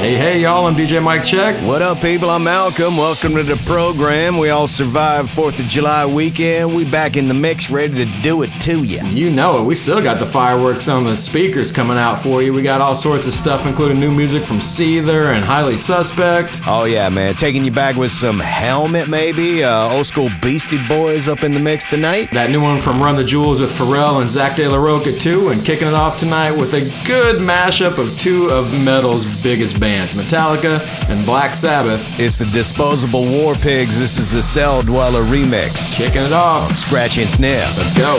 Hey, hey, y'all, I'm DJ Mike Check. What up, people? I'm Malcolm. Welcome to the program. We all survived 4th of July weekend. We back in the mix, ready to do it to you. You know it, we still got the fireworks on the speakers coming out for you. We got all sorts of stuff, including new music from Seether and Highly Suspect. Oh, yeah, man. Taking you back with some Helmet, maybe. Uh, old school Beastie Boys up in the mix tonight. That new one from Run the Jewels with Pharrell and Zack de la Rocha, too. And kicking it off tonight with a good mashup of two of metal's biggest bands, Metallica and Black Sabbath. It's the Disposable War Pigs. This is the Cell Dweller remix. Kicking it off. Scratch and Sniff. Let's go.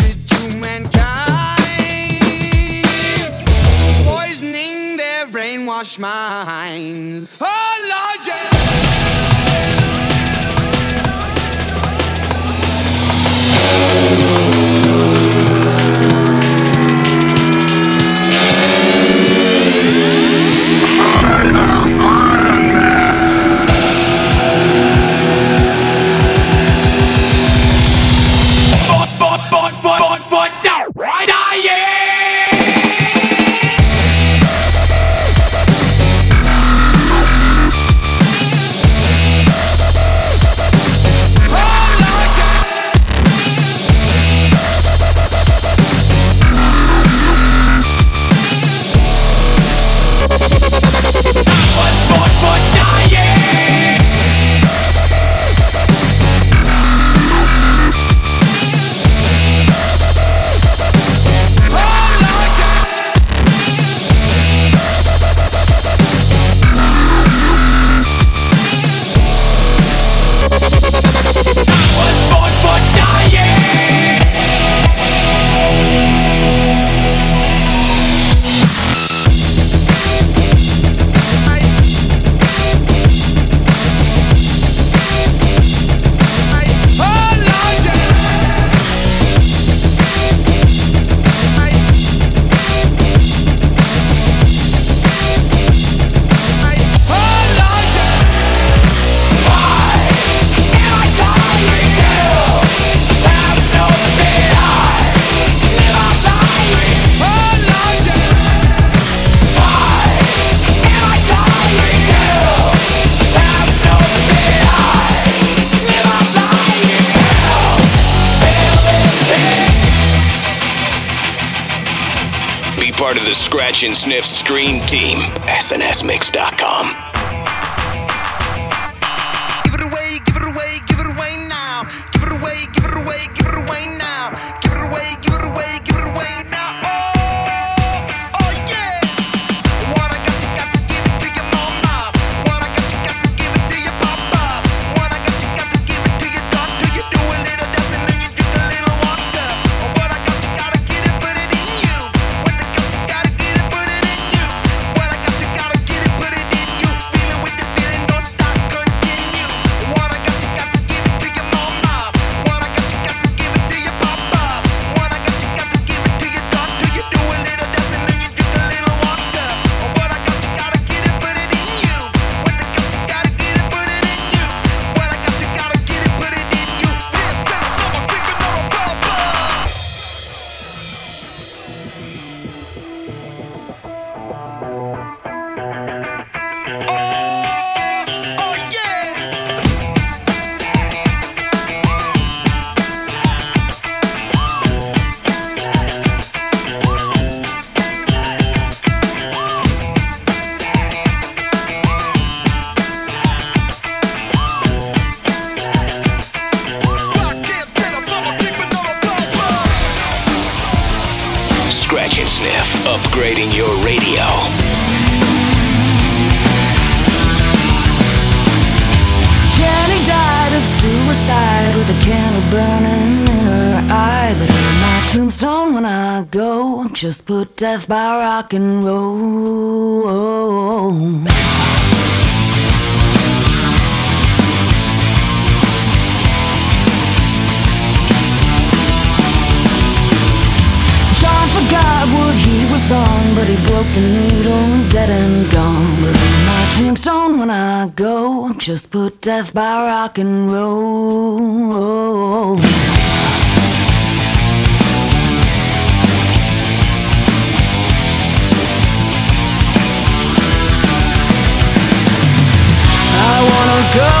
brainwashed minds. Oh Lord, Sniff stream team. put death by rock and roll. I wanna go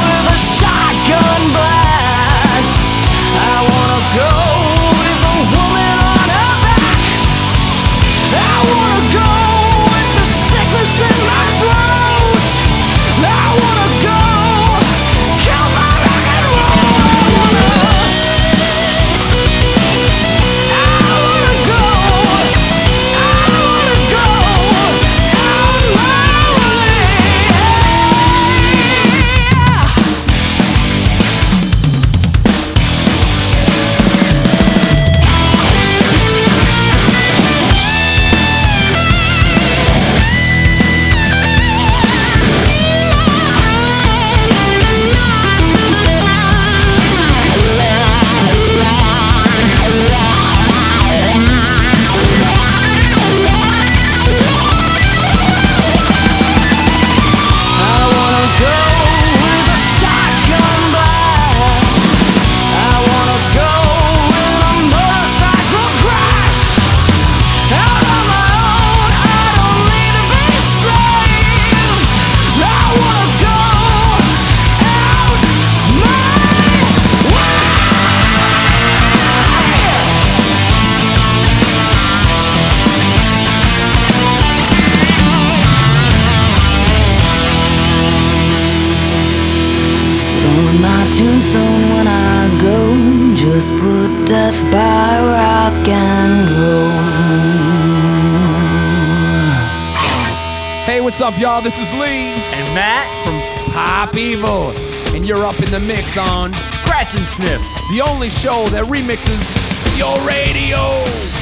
blast. I wanna go This is Lee. And Matt. From Pop Evil. And you're up in the mix on Scratch and Sniff, the only show that remixes your radio.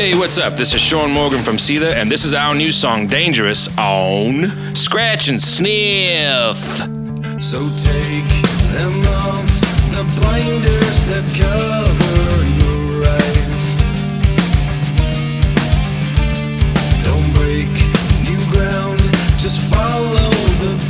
Hey, what's up? This is Shaun Morgan from Seether, and this is our new song, Dangerous, on Scratch and Sniff. So take them off the blinders that cover your eyes. Don't break new ground, just follow the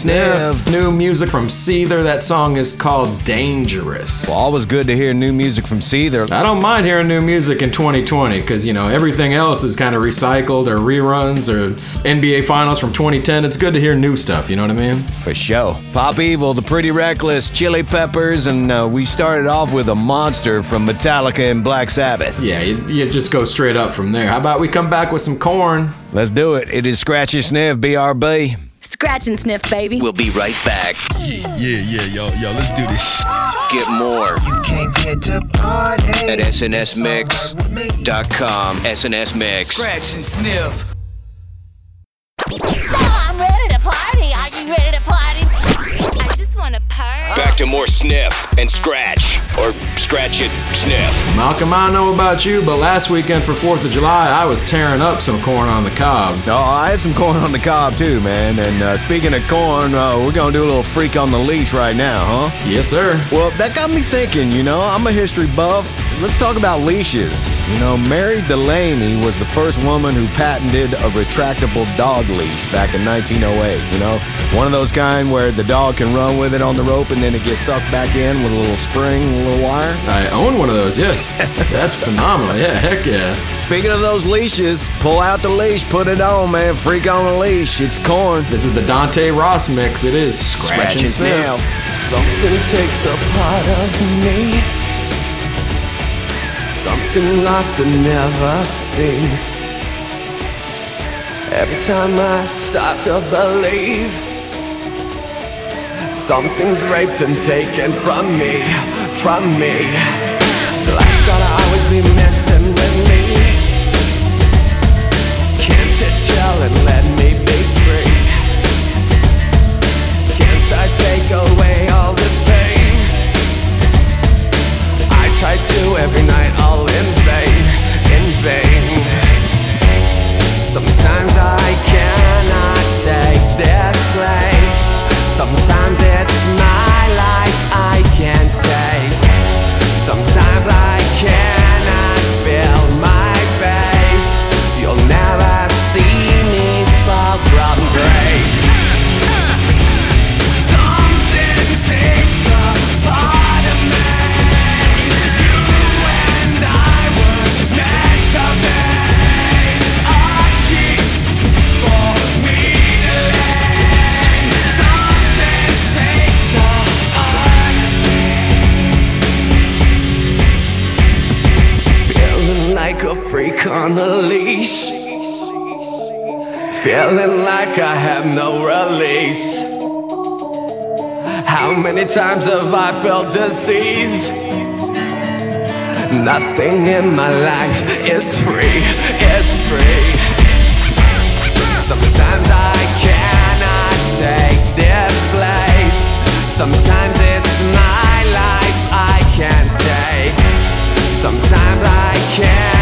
sniff. New music from Seether. That song is called Dangerous. Well, always good to hear new music from Seether. I don't mind hearing new music in 2020 because, you know, everything else is kind of recycled or reruns or NBA Finals from 2010. It's good to hear new stuff, you know what I mean? For sure. Pop Evil, The Pretty Reckless, Chili Peppers, and uh, we started off with a monster from Metallica and Black Sabbath. Yeah, you, you just go straight up from there. How about we come back with some Korn? Let's do it. It is Scratchy Sniff, BRB. Scratch and sniff, baby. We'll be right back. Yeah, yeah, yeah, yo, yo, let's do this. Get more You can't get to party. at snsmix.com. SNS Mix. Scratch and sniff. Just want to party. Back to more sniff and scratch, or scratch it, sniff. Malcolm, I know about you, but last weekend for 4th of July, I was tearing up some corn on the cob. Oh, I had some corn on the cob too, man. And uh, speaking of corn, uh, we're gonna do a little freak on the leash right now, huh? Yes, sir. Well, that got me thinking. You know, I'm a history buff. Let's talk about leashes. You know, Mary Delaney was the first woman who patented a retractable dog leash back in 1908. You know, one of those kind where the dog can run with it on the rope and then it gets sucked back in with a little spring, a little wire? I own one of those, yes. That's phenomenal. Yeah, heck yeah. Speaking of those leashes, pull out the leash, put it on, man. Freak on the leash. It's Korn. This is the Dante Ross mix. It is Scratch, and Sniff. Something takes a part of me. Something lost and never seen. Every time I start to believe something's raped and taken from me, from me. Life's gotta always be messing with me. Can't it chill and let me be free? Can't I take away all this pain? I try to every night, all in vain, in vain. Sometimes I cannot take this place. Sometimes it's my freak on a leash. Feeling like I have no release. How many times have I felt disease? Nothing in my life is free, is free. Sometimes I cannot take this place. Sometimes it's my life I can't taste. Sometimes I cannot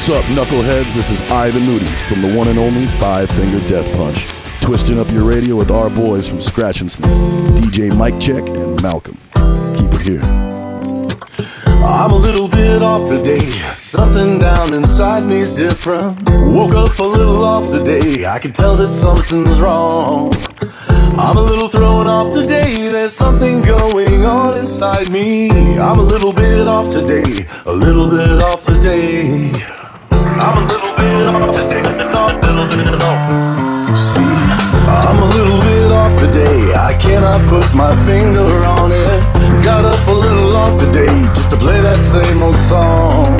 What's up, knuckleheads? This is Ivan Moody from the one and only Five Finger Death Punch. Twisting up your radio with our boys from Scratch and Sniff, DJ Mike Check and Malcolm. Keep it here. I'm a little bit off today. Something down inside me's different. Woke up a little off today. I can tell that something's wrong. I'm a little thrown off today. There's something going on inside me. I'm a little bit off today. A little bit off today. I'm a little bit off today. See, I'm a little bit off today. I cannot put my finger on it. Got up a little off today just to play that same old song.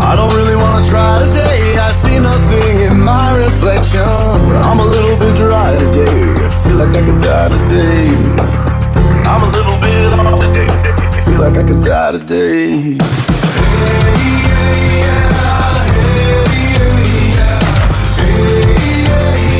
I don't really wanna try today. I see nothing in my reflection. I'm a little bit dry today. I feel like I could die today. I'm a little bit off today. Feel like I could die today. I'm a little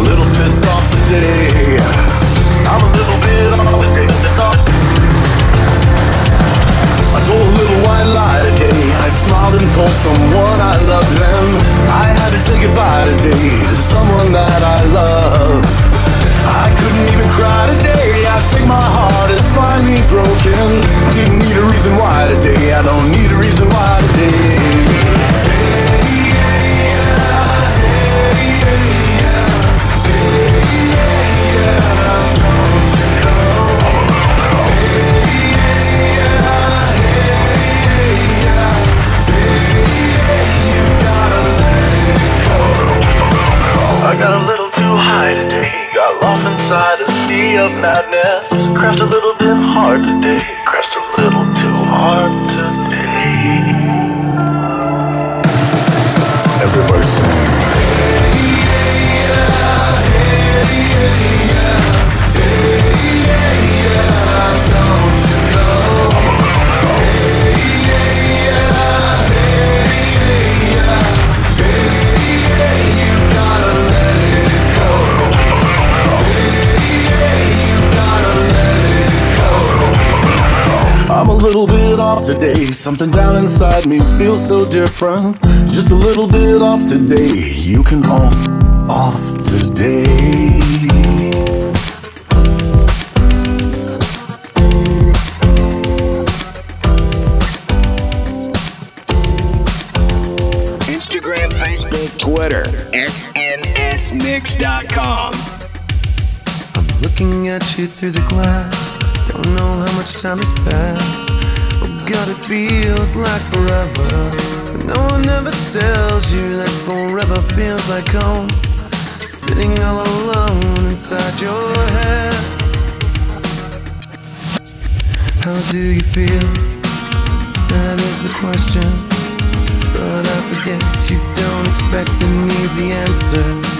a little pissed off today. I'm a little bit off today. I told a little white lie today. I smiled and told someone I loved them. I had to say goodbye today to someone that I love. I couldn't even cry today. I think my heart is finally broken. Didn't need a reason why today. I don't need a reason why today. I got a little too high today. Got lost inside a sea of madness. Crashed a little bit hard today. Crashed a little too hard today. Everybody sing. I'm off today. Something down inside me feels so different. Just a little bit off today. You can off, off today. Instagram, Facebook, Twitter, SNSMix.com. I'm looking at you through the glass, don't know how much time has passed. God, it feels like forever. But no one ever tells you that forever feels like home. Sitting all alone inside your head. How do you feel? That is the question. But I forget you don't expect an easy answer.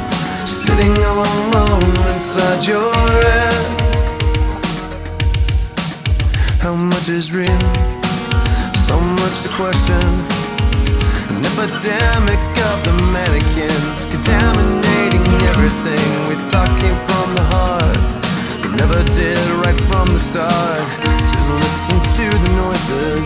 Sitting all alone inside your head. How much is real? So much to question. An epidemic of the mannequins contaminating everything we thought came from the heart. But never did right from the start. Just listen to the noises.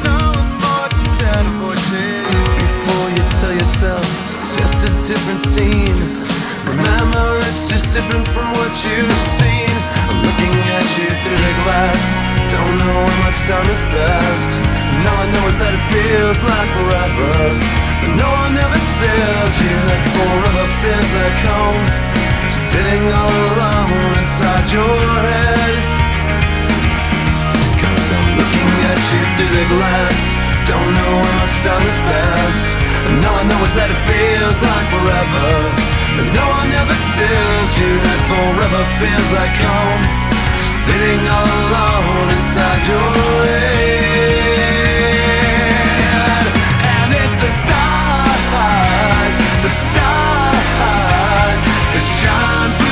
Before you tell yourself it's just a different scene. Remember, it's just different from what you've seen. I'm looking at you through the glass. Don't know how much time has passed. And all I know is that it feels like forever. But no one ever tells you that forever feels like home. Sitting all alone inside your head. Cause I'm looking at you through the glass. Don't know how much time has passed. And all I know is that it feels like forever. But no one ever tells you that forever feels like home. Sitting all alone inside your head. And it's the stars, the stars that shine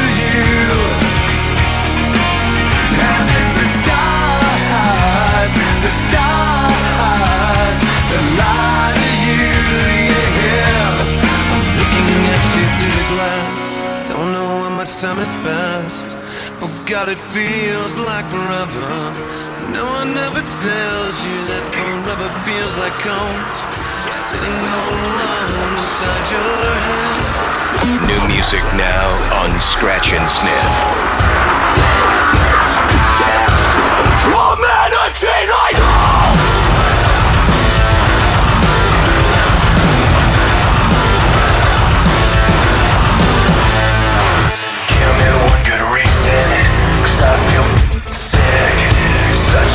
time has passed. Oh God, it feels like forever. No one ever tells you that forever feels like home. Sitting all alone inside your head. New music now on Scratch and Sniff. Humanity,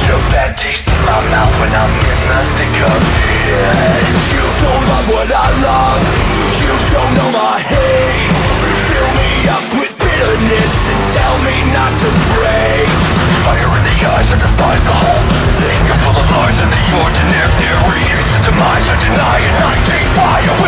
A bad taste in my mouth when I'm in the thick of it. You don't love what I love. You don't know my hate. Fill me up with bitterness And tell me not to break. Fire in the eyes, I despise the whole thing. I'm full of lies and the ordinary It's a demise, I deny and I defy.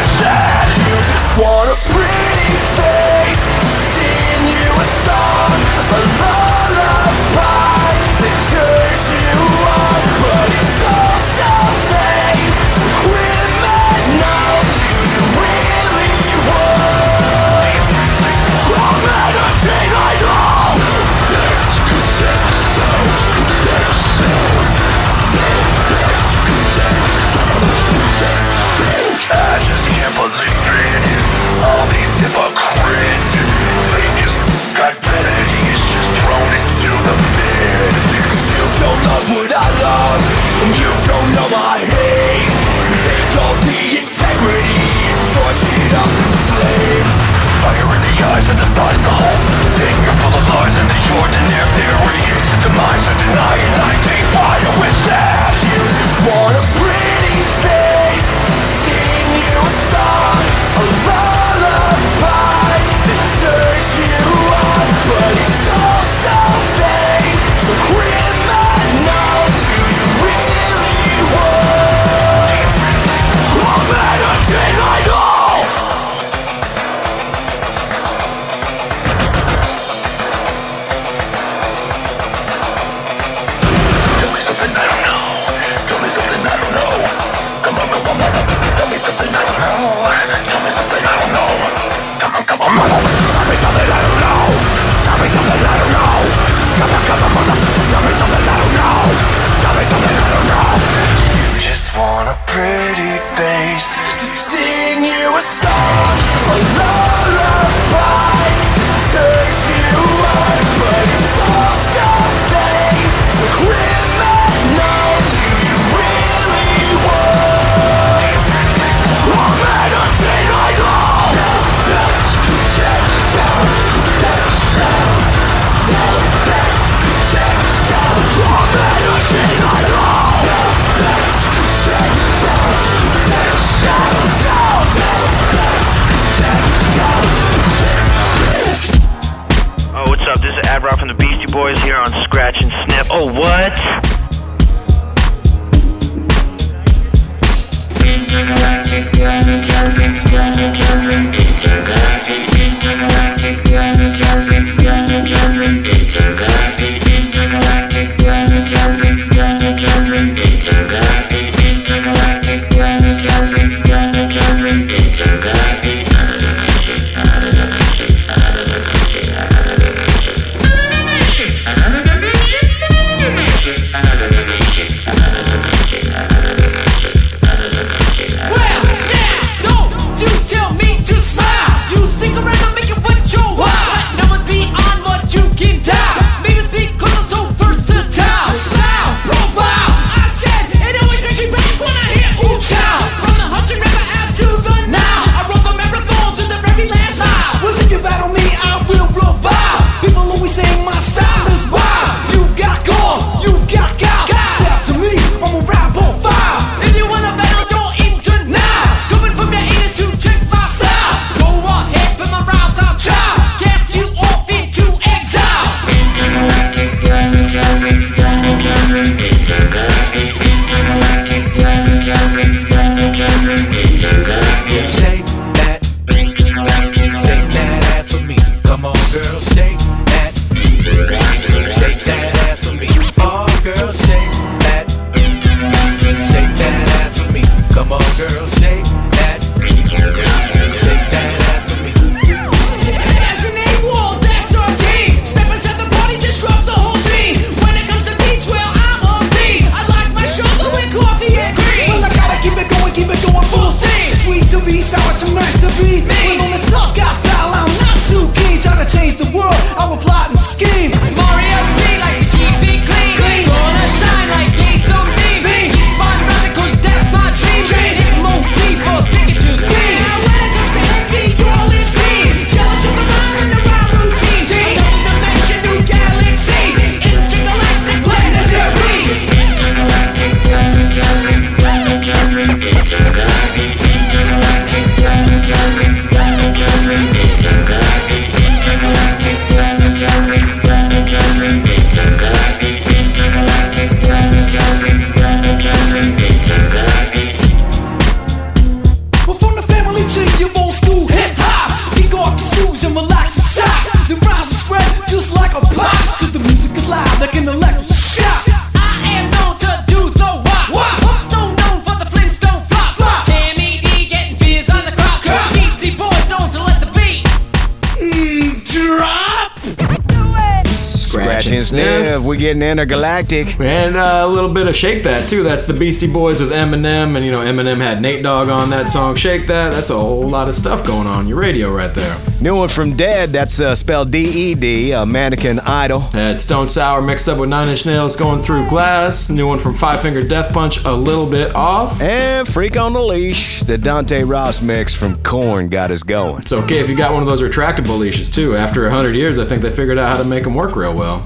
For if intergalactic. And uh, a little bit of Shake That too. That's the Beastie Boys with Eminem, and you know Eminem had Nate Dogg on that song Shake That. That's a whole lot of stuff going on your radio right there. New one from Dead, that's uh, spelled D E D, uh, Mannequin Idol. Had Stone Sour mixed up with Nine Inch Nails going through glass. New one from Five Finger Death Punch, a little bit off. And Freak on the Leash, the Dante Ross mix from Korn got us going. It's okay if you got one of those retractable leashes too. After a hundred years, I think they figured out how to make them work real well.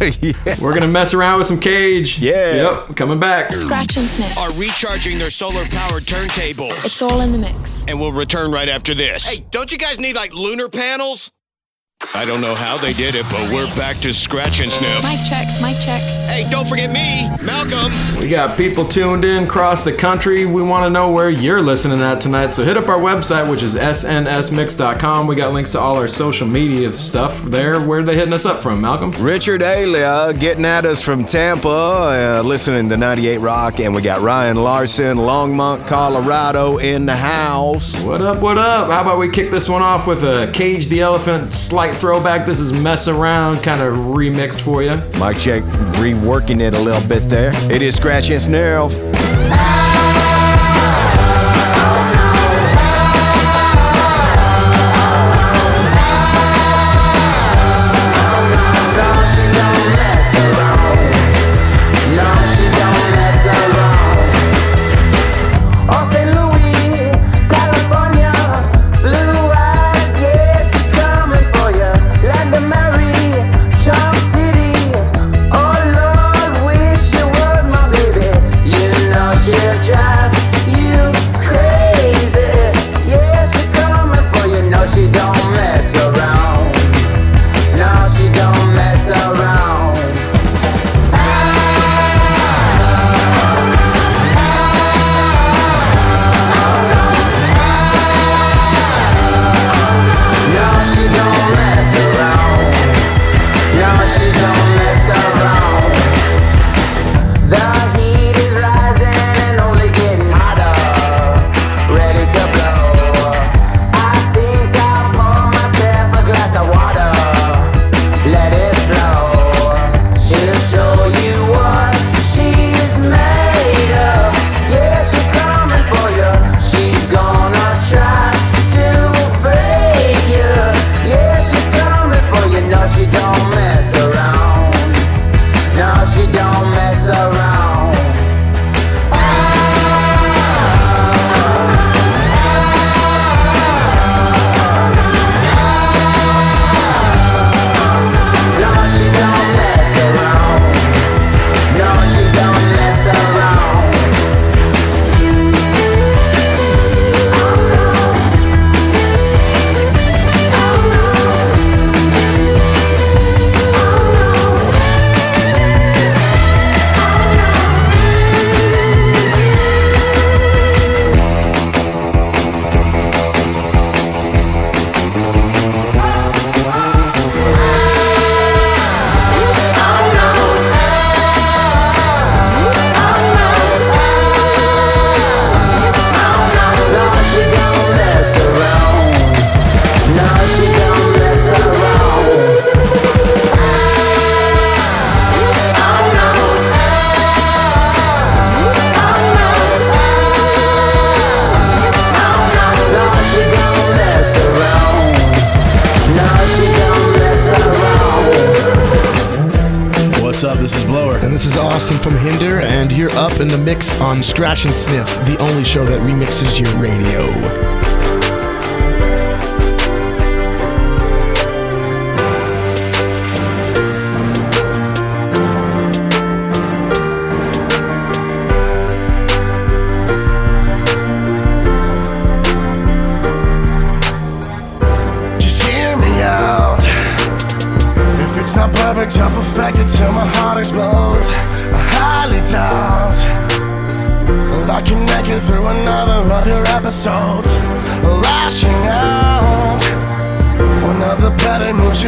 We're gonna mess around with some Cage. Yeah. Yep. Coming back. Scratch and sniff. Are recharging their solar powered turntables. It's all in the mix. And we'll return right after this. Hey, don't you guys need like lunar panels? I don't know how they did it, but we're back to scratch and sniff. Mic check, mic check. Hey, don't forget me, Malcolm. We got people tuned in across the country. We want to know where you're listening at tonight. So hit up our website, which is snsmix.com. We got links to all our social media stuff there. Where are they hitting us up from, Malcolm? Richard Alia getting at us from Tampa, uh, listening to 98 Rock, and we got Ryan Larson, Longmont, Colorado in the house. What up, what up? How about we kick this one off with a Cage the Elephant slight throwback? This is Mess Around, kind of remixed for you. Mike check, reworking it a little bit there. It is Scratch and Sniff.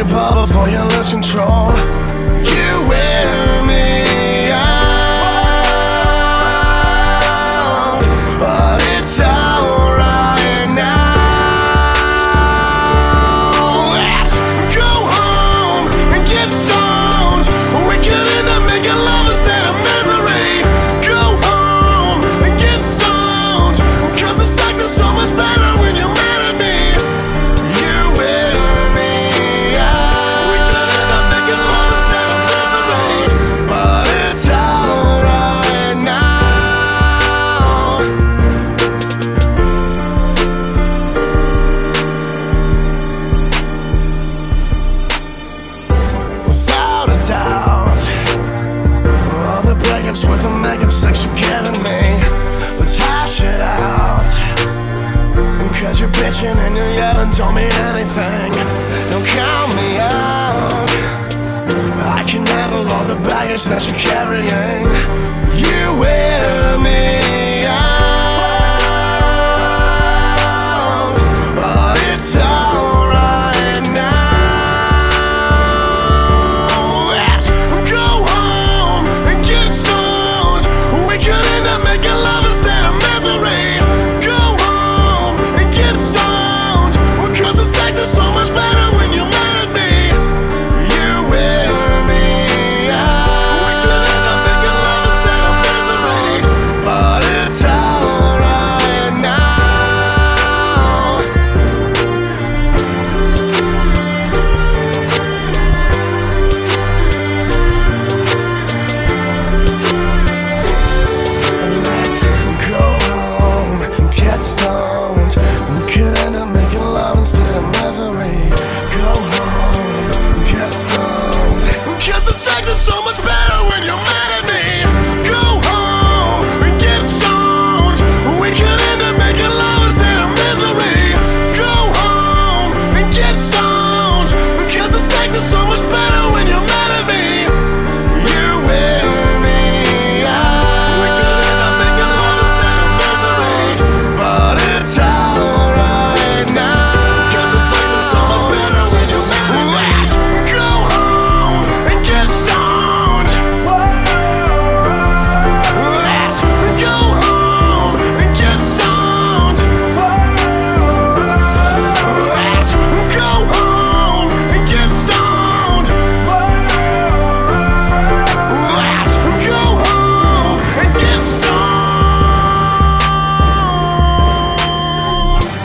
you pop up on your less control. Yeah.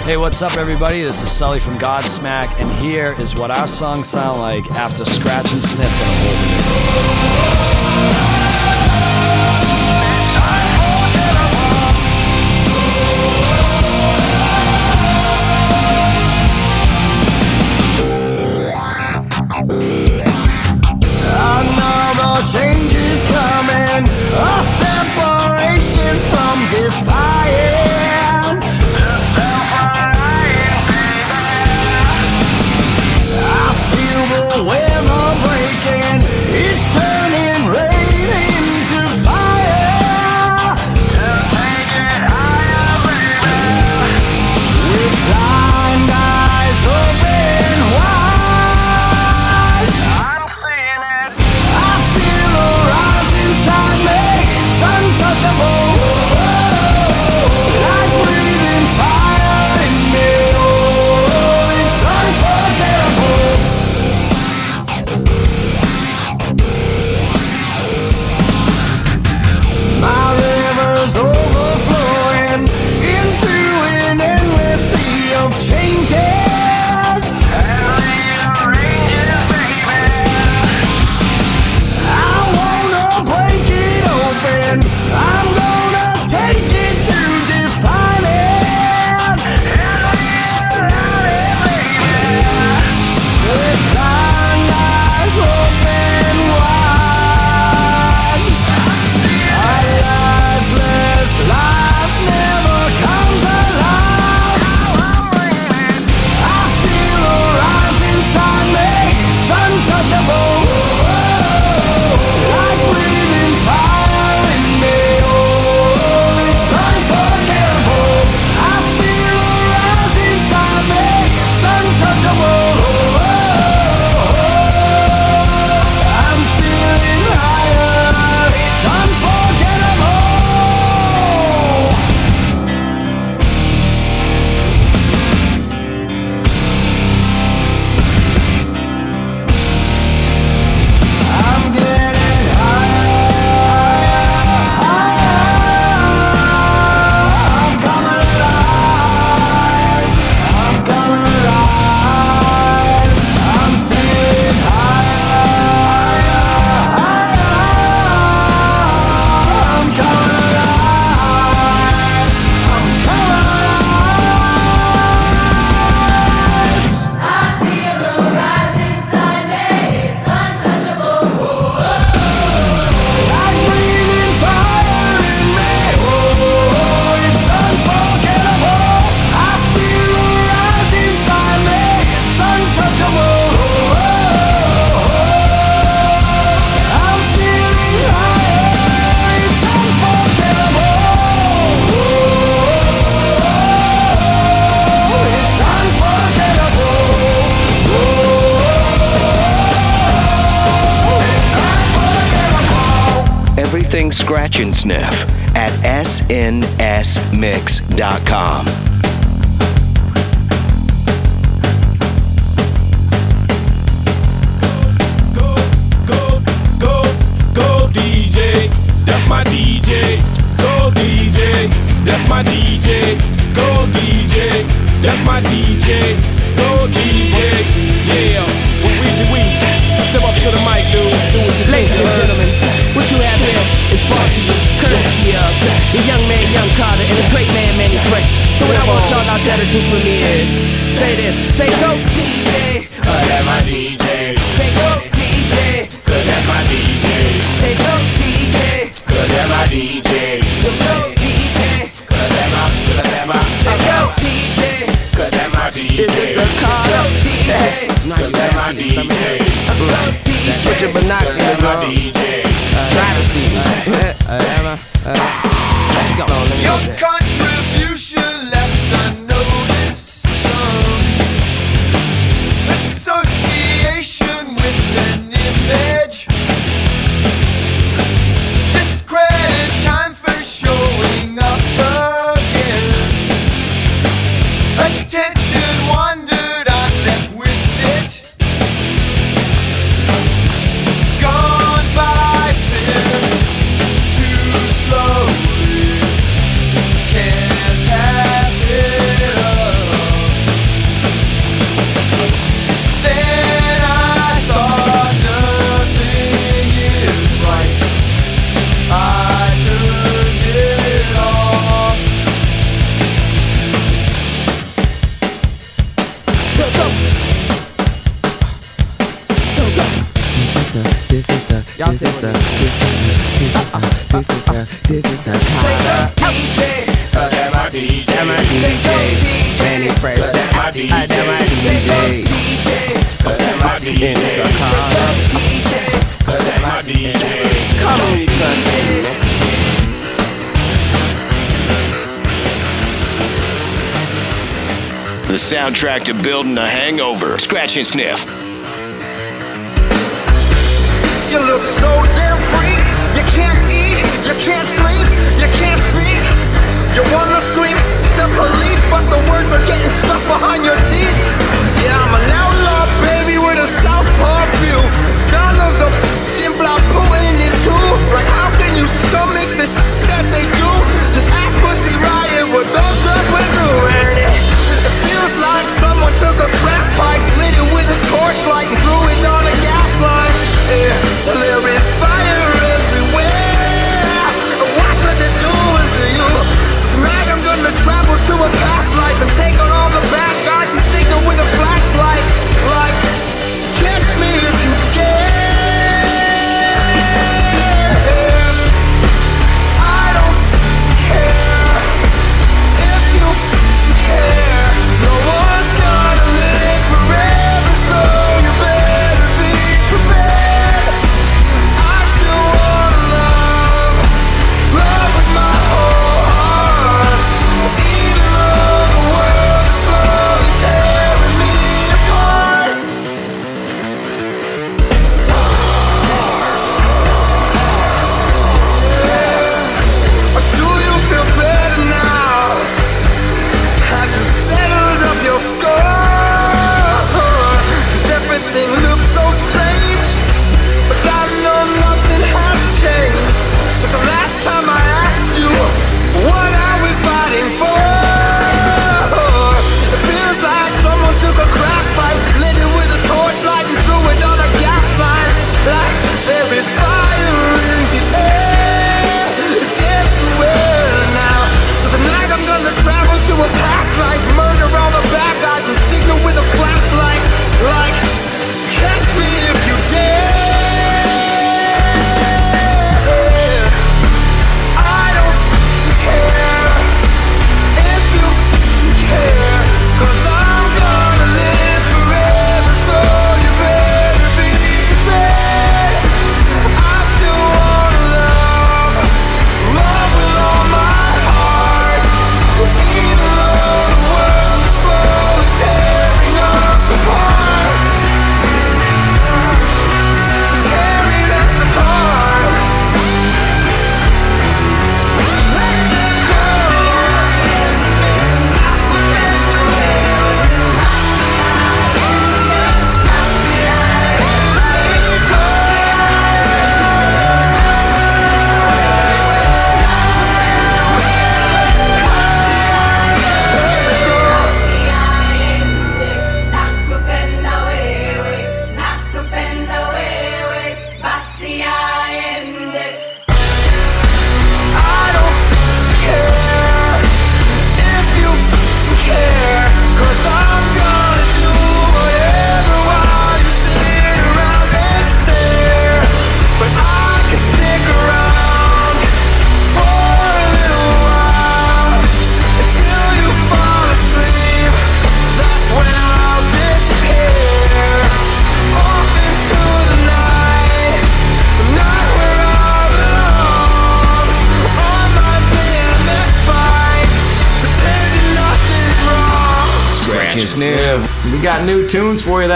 Hey, what's up, everybody? This is Sully from Godsmack, and here is what our songs sound like after scratch and sniff and holding. Scratch and Sniff at snsmix.com. Go go, go, go, go, DJ, that's my DJ. Go DJ, that's my DJ. Go DJ, that's my DJ. Go DJ, yeah. Well, Weezy Week, step up to the mic, dude. Do what you. Ladies and gentlemen, is brought to you courtesy of the young man, Young Carter, and the great man, Mannie Fresh. So what I want y'all out there to do for me is say this, say go DJ, Uh, that's my DJ. say go DJ, Cause that's my DJ. say go DJ, Cause that's my DJ. so go DJ, Cause that's my, cause that's my, say go DJ. cause that's my DJ. This is the Carter DJ. Cause that's my DJ. Put your binoculars on. Try to see. Sniff.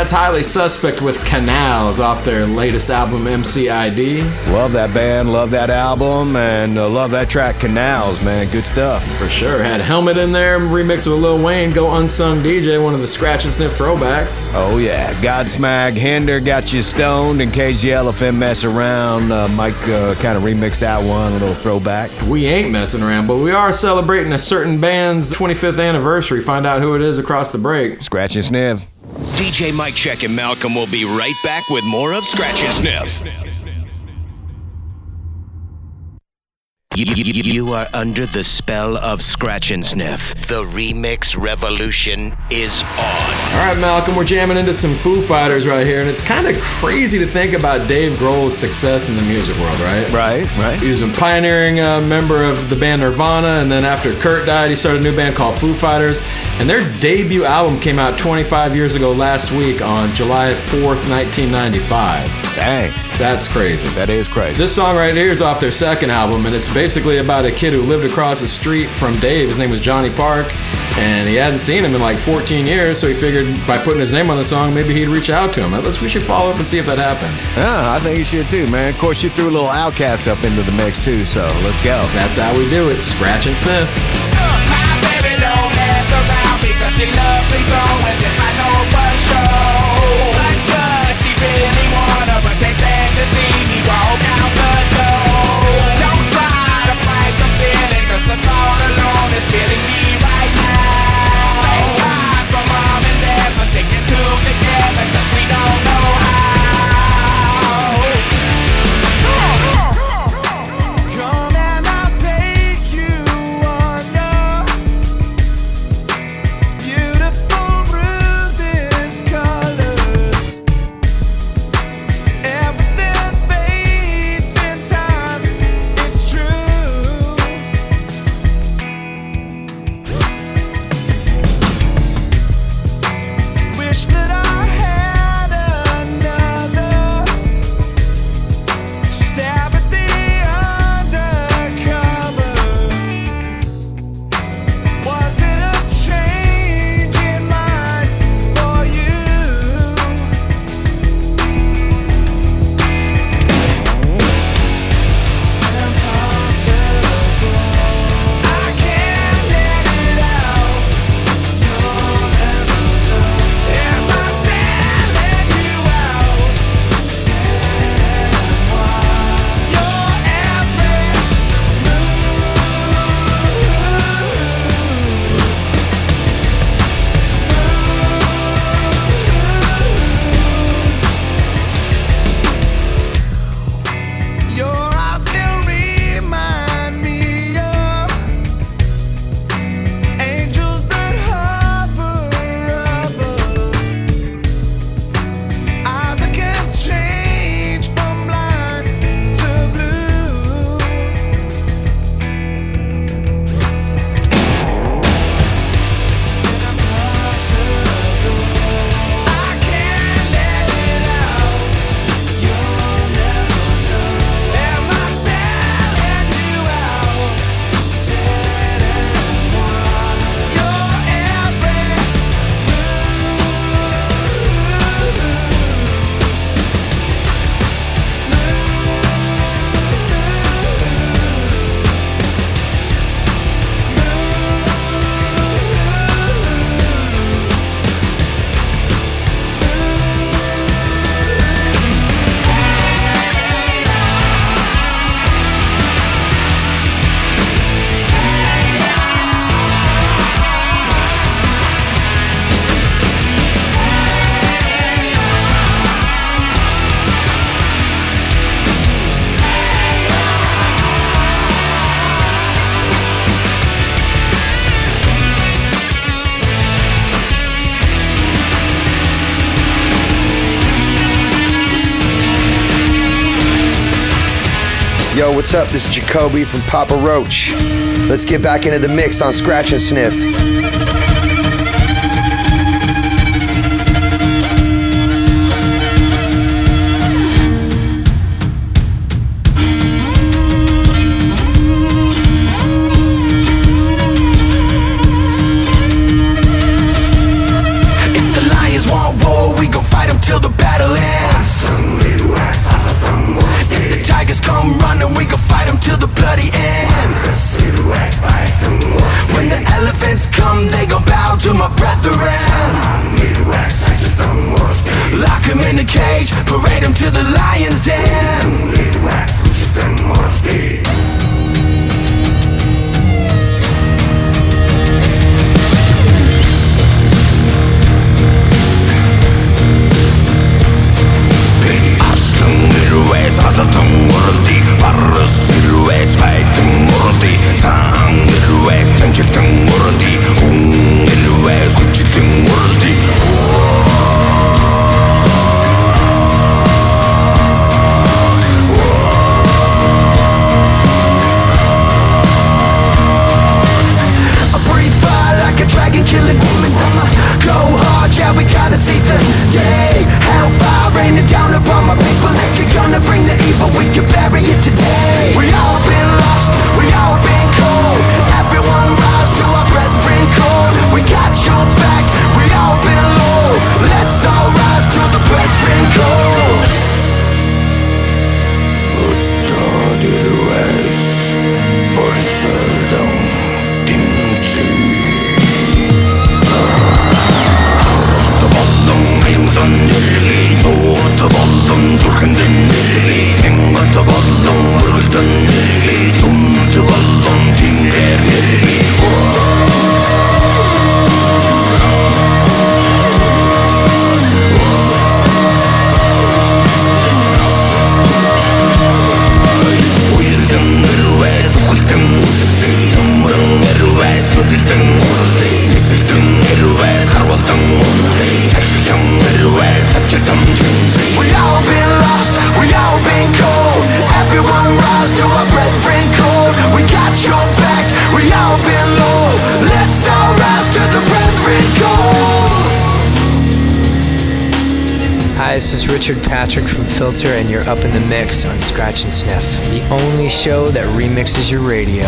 That's highly suspect with Canals off their latest album, MCID. Love that band, love that album, and uh, love that track, Canals, man. Good stuff. For sure. Had Helmet in there, remix with Lil Wayne, Go Unsung DJ, one of the Scratch and Sniff throwbacks. Oh, yeah. Godsmack, Hinder got you stoned and the elephant mess around. Uh, Mike uh, kind of remixed that one, a little throwback. We ain't messing around, but we are celebrating a certain band's 25th anniversary. Find out who it is across the break. Scratch and Sniff. DJ Mike Check and Malcolm will be right back with more of Scratch and Sniff. You, you- you are under the spell of Scratch and Sniff. The remix revolution is on. All right, Malcolm, we're jamming into some Foo Fighters right here, and it's kind of crazy to think about Dave Grohl's success in the music world, right? Right, right. He was a pioneering uh, member of the band Nirvana, and then after Kurt died, he started a new band called Foo Fighters, and their debut album came out 25 years ago last week on July 4th, 1995. Dang. That's crazy. That is crazy. This song right here is off their second album, and it's basically about a kid who lived across the street from Dave. His name was Johnny Park, and he hadn't seen him in like 14 years, so he figured by putting his name on the song, maybe he'd reach out to him. Let's, we should follow up and see if that happened. Yeah, I think you should too, man. Of course, you threw a little OutKast up into the mix too, so let's go. That's how we do it. Scratch and sniff. Baby, what's up? This is Jacoby from Papa Roach. Let's get back into the mix on Scratch and Sniff. Patrick from Filter, and you're up in the mix on Scratch and Sniff, the only show that remixes your radio.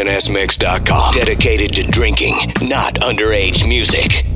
SNSMix.com. Dedicated to drinking, not underage music.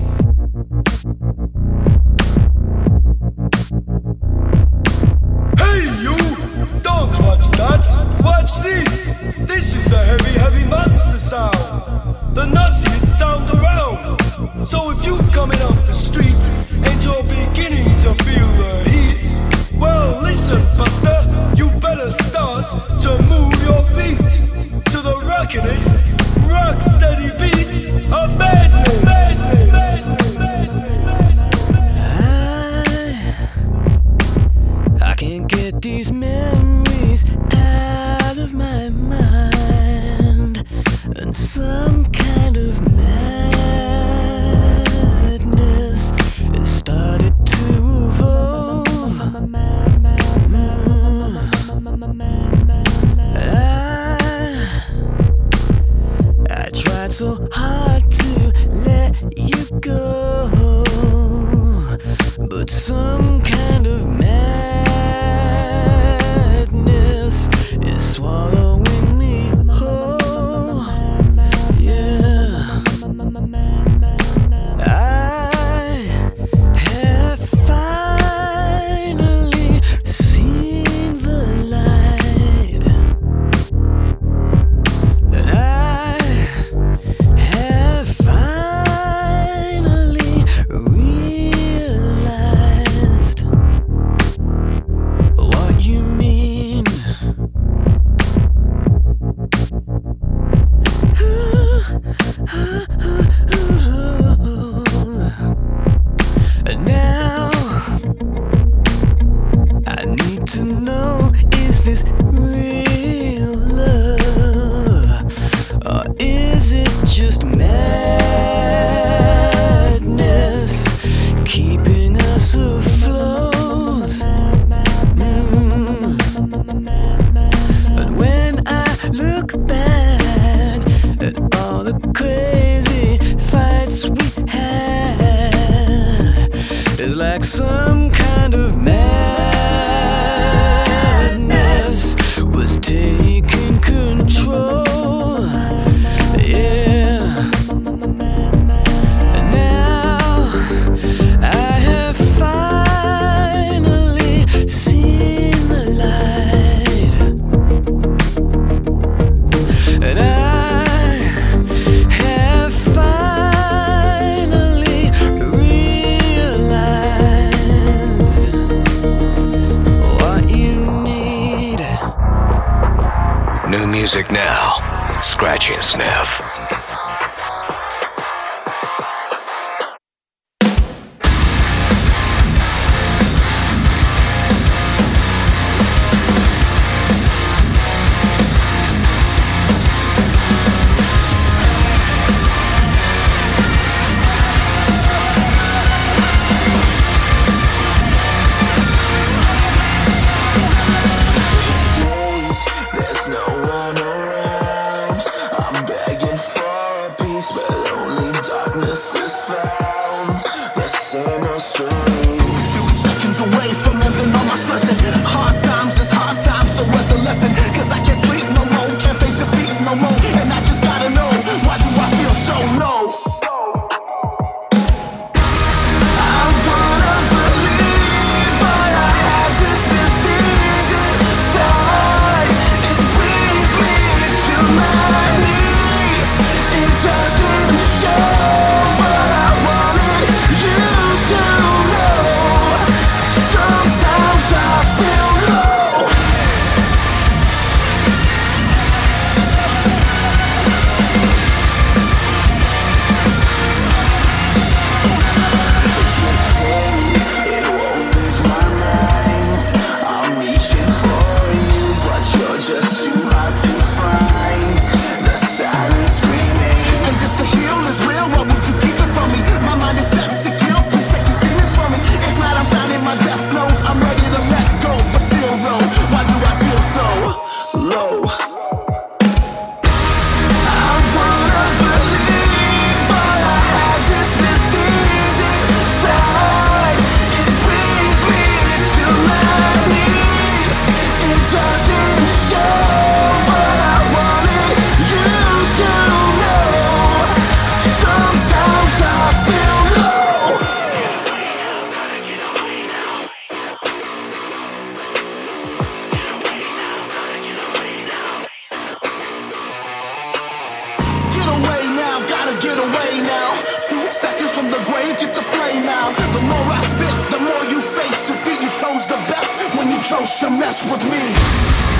chose the best when you chose to mess with me.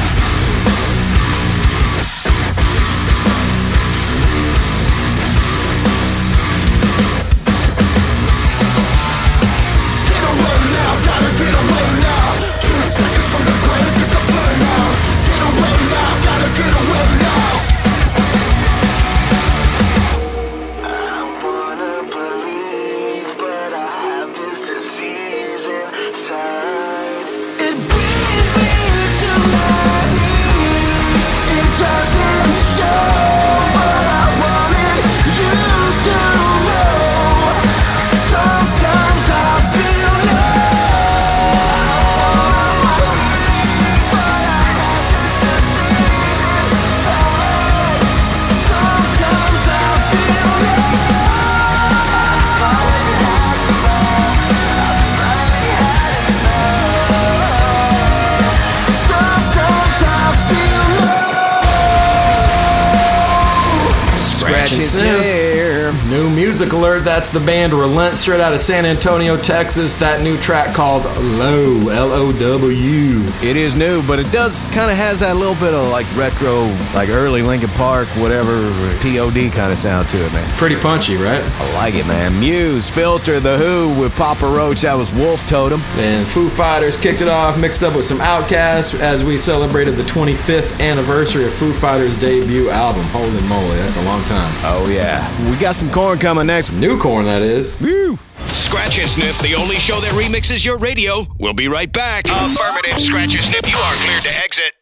That's the band Relent, straight out of San Antonio, Texas. That new track called Low, L O W. It is new, but it does kind of has that little bit of like retro, like early Linkin Park, whatever POD kind of sound to it, man. Pretty punchy, right? I like it, man. Muse, Filter, The HU with Papa Roach. That was Wolf Totem. And Foo Fighters kicked it off, mixed up with some OutKast as we celebrated the 25th anniversary of Foo Fighters' debut album. Holy moly, that's a long time. Oh yeah, we got some Korn coming next. New Korn, that is. Woo! Scratch and Sniff, the only show that remixes your radio. We'll be right back. Affirmative, Scratch and Sniff, you are cleared to exit.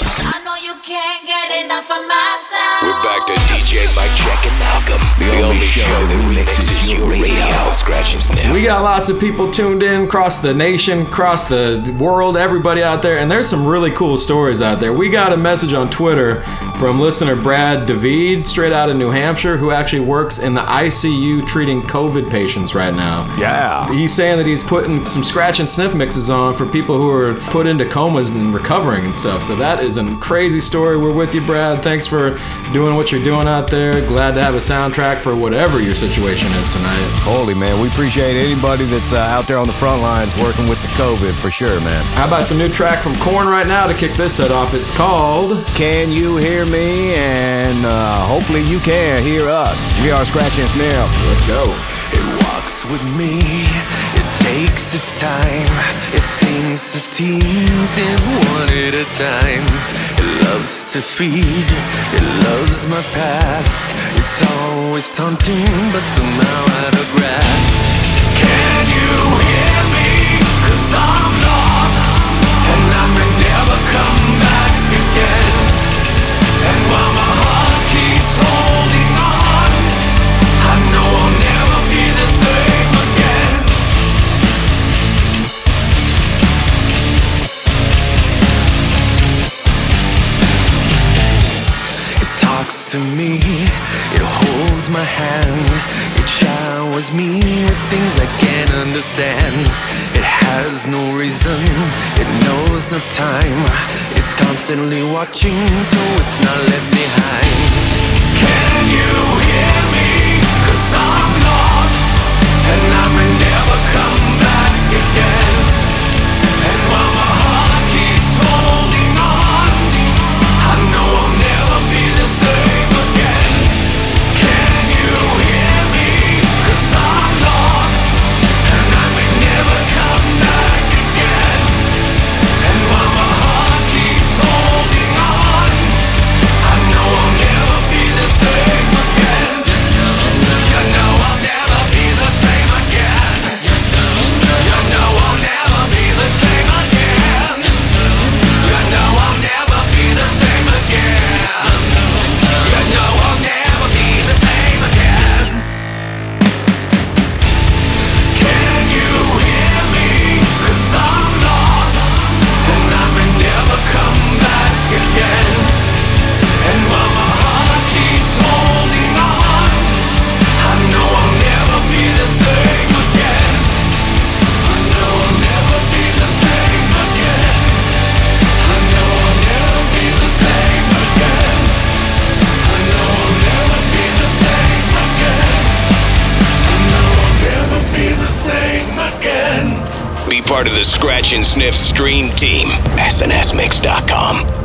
I know you can't get enough of my sound. We're back to DJ Mike Check and Malcolm, the, only show that remixes your radio. Scratch and Sniff. We got lots of people tuned in across the nation, across the world, everybody out there, and there's some really cool stories out there. We got a message on Twitter from listener Brad David, straight out of New Hampshire, who actually works in the ICU treating COVID patients right now. Yeah. He's saying that he's putting some scratch and sniff mixes on for people who are put into comas and recovering and stuff. So that is a crazy story. We're with you, Brad. Thanks for doing what you're doing out there. Glad to have a soundtrack for whatever your situation is tonight. Holy man, we appreciate anybody that's uh, out there on the front lines working with the COVID for sure, man. How about some new track from Korn right now to kick this set off? It's called Can You Hear Me? And uh, hopefully you can hear us. We are Scratch and Sniff. Let's go. It walks with me, it takes its time, it sinks its teeth in one at a time. It loves to feed, it loves my past. It's always taunting, but somehow out of grasp. Can you me with things I can't understand. It has no reason, it knows no time, it's constantly watching, so it's not left behind. Can you hear me? Cause I'm Scratch and Sniff stream team. SNSMix.com.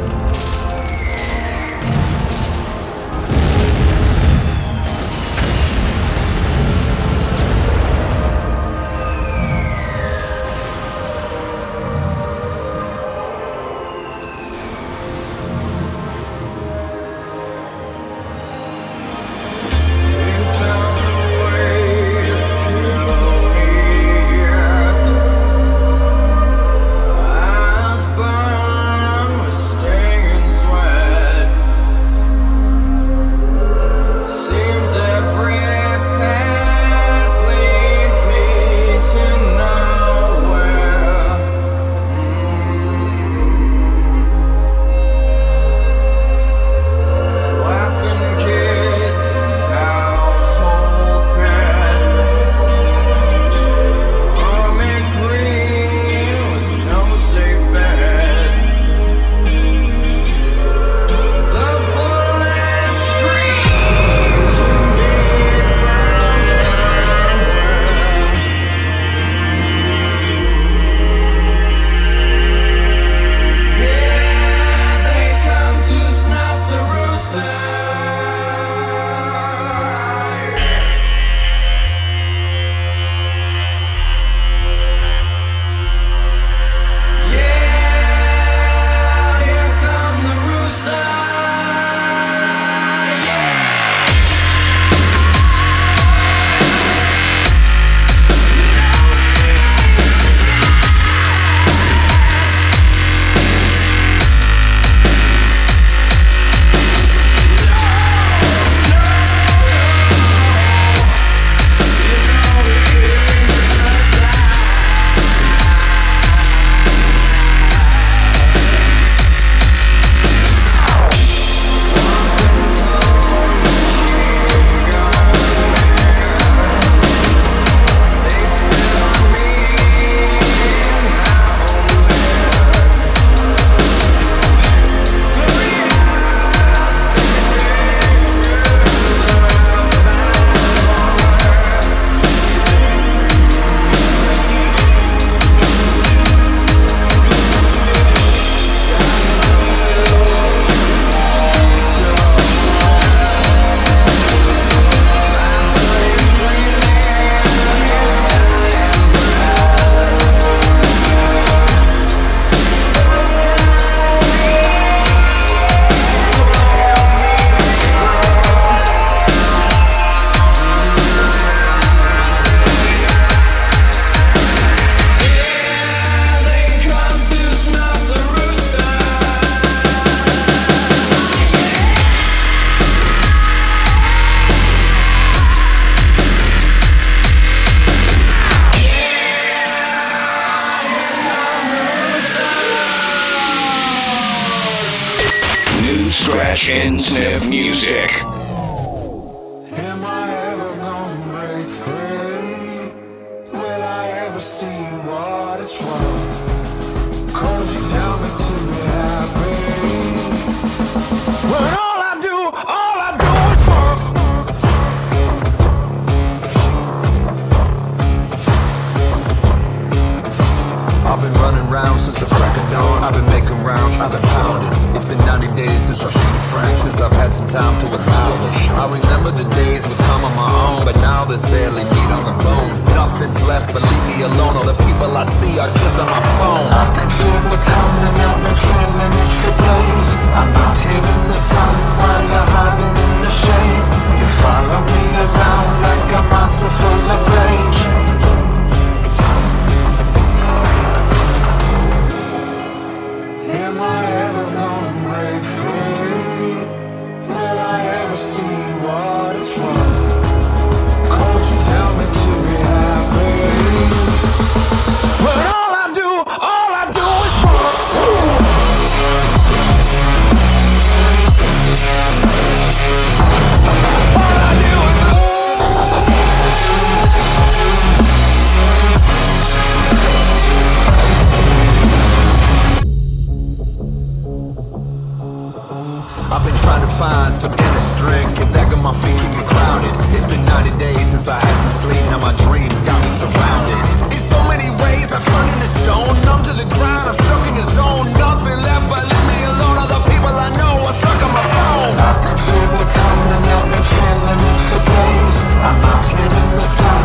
mind, subconscious strength Get back on my feet, keep me grounded. It's been 90 days since I had some sleep. Now my dreams got me surrounded. In so many ways I've turned into stone. Numb to the ground, I'm stuck in the zone. Nothing left but leave me alone. All the people I know are stuck on my phone. I can feel it coming, I've been feeling it for days. I'm out here in the sun.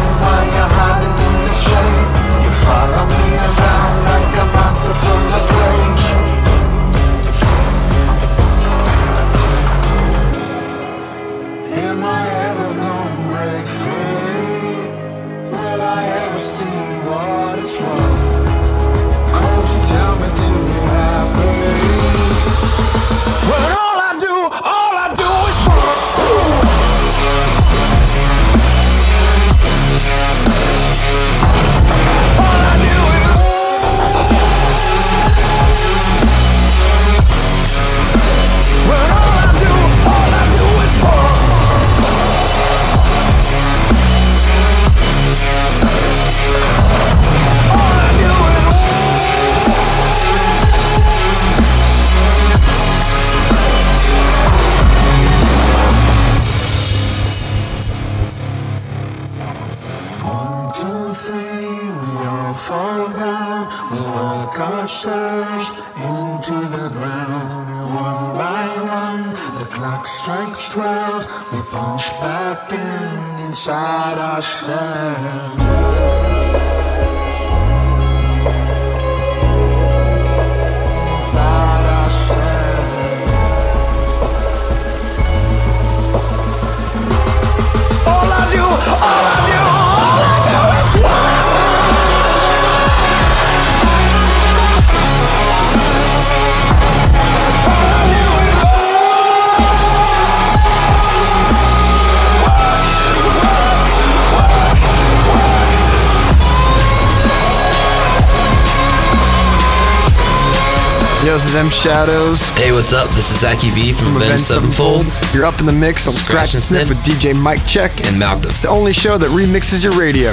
M. Shadows. Hey, what's up? This is Zacky V from, from Avenged Sevenfold. Sevenfold. You're up in the mix on Scratch, Scratch and Sniff, Sniff with DJ Mike Check and Malcolm. It's the only show that remixes your radio.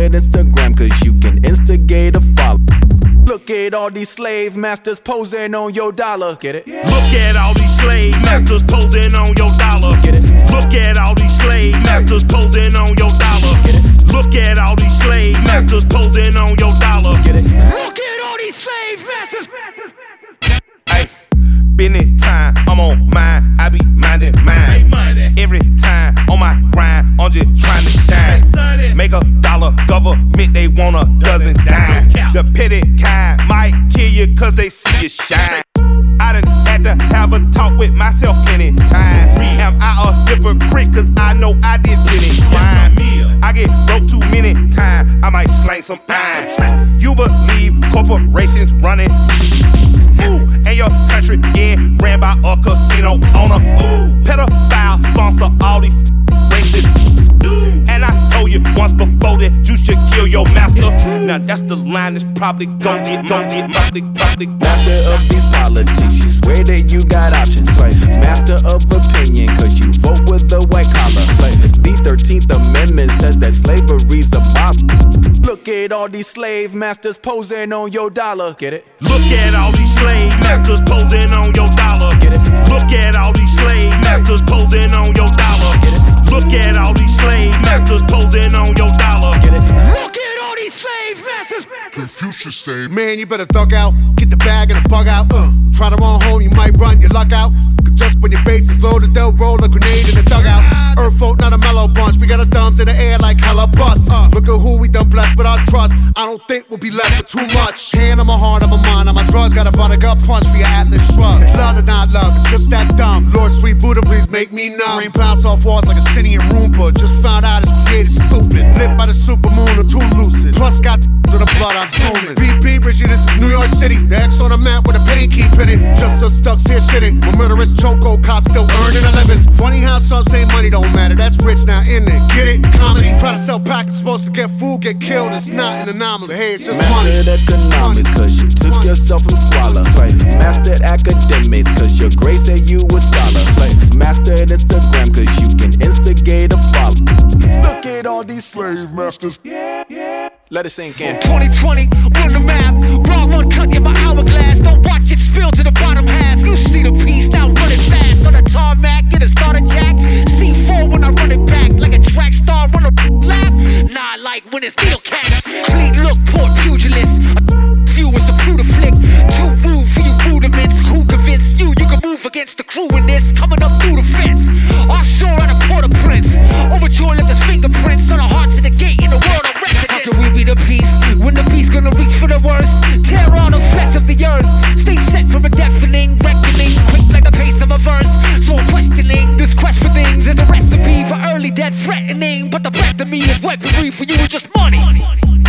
Mastered Instagram, cause you can instigate a follow. Look at all these slave masters posing on your dollar. Get it? Look at all these slave masters posing on your dollar. Get it? Look at all these slave masters posing on your dollar. Get it? Look at all these slave masters posing on your dollar. Get it? Look at all these slave masters. Hey, been it time, I'm on mine, want a dozen dime. The petty kind might kill you cause they see you shine. I done had to have a talk with myself plenty times. Am I a hypocrite cause I know I did plenty crime. I get broke too many times, I might slang some pine. You believe corporations running Ooh, and your country getting ran by a casino owner. Ooh, Now that's the line that's probably gon' get, gon' get, probably, probably. Master of these politics, you swear that you got options. Right? Master of opinion, cause you vote with the white collar. The 13th Amendment says that slavery's a mob. Look at all these slave masters posing on your dollar. Get it? Look at all these slave masters posing on your dollar. Get it? Look at all these slave masters posing on your dollar. Get it? Look at all these slave masters posing on your Confucius say, Man, you better thug out. Get the bag and the bug out. Uh, try to run home, you might run your luck out. Cause just when your base is loaded, they'll roll a grenade in the dugout. Earth folk, not a mellow bunch. We got our thumbs in the air like hella bust. Uh, look at who we done blessed with our trust. I don't think we'll be left with too much. Hand on my heart, on my mind, on my drugs. Gotta find a gut punch for your Atlas shrug. Love or not love, it's just that dumb. Lord, sweet Buddha, please make me numb. Rain bounce off walls like a city in Roomba. Just found out it's created stupid. Lit by the supermoon or too lucid. Plus got to the blood, I'm zooming. Repeat, Richie, this is New York City. The X on the map with a pain keep in it. Just us ducks here shitting. When murderous choco cops still earning a living. Funny how some say money don't matter. That's rich now, in it? Get it? Comedy. Try to sell packets, supposed to get food, get killed. It's not an anomaly. Hey, it's just money. Mastered economics, cause you took yourself from squalor. Mastered academics, cause your grace say you a scholar. Mastered Instagram, cause you can instigate a follow. Look at all these slave masters. Let it sink in. 2020, run the map. Raw one cut in my hourglass. Don't watch it spill to the bottom half. You see the piece now running fast on the tarmac. Get a starter jack. C4 when I run it back like a track star run a lap. Nah, like when it's needle catch. Clean look, poor pugilist. A few is a Pluto flick. Convinced you you can move against the crew in this? Coming up through the fence. Offshore out of Port-au-Prince. Overjoyed left his fingerprints on the hearts of the gate in the world of residence. How can we be the peace when the beast gonna reach for the worst? Tear all the flesh of the earth. Stay set from a deafening like the pace of a verse. So I'm questioning this quest for things is a recipe for early death threatening. But the breath of me is weaponry for you is just money.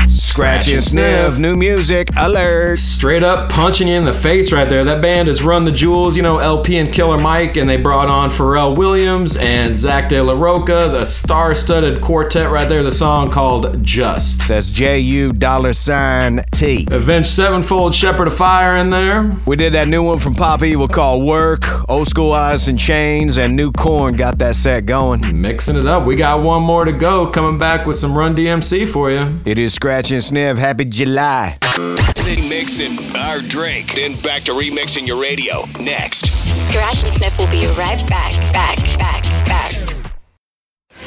Scratch and sniff, new music, alert. Straight up punching you in the face right there. That band is Run the Jewels, you know, El-P and Killer Mike, and they brought on Pharrell Williams and Zack de la Rocha, the star studded quartet right there, the song called Just. That's J U dollar sign T. Avenged Sevenfold Shepherd of Fire in there. We did that new one from Pop Evil called Work. Old School Eyes and Chains and New Korn got that set going. Mixing it up. We got one more to go. Coming back with some Run DMC for you. It is Scratch and Sniff. Happy July. Remixing our drink, then back to remixing your radio. Next. Scratch and Sniff will be right back, back, back, back.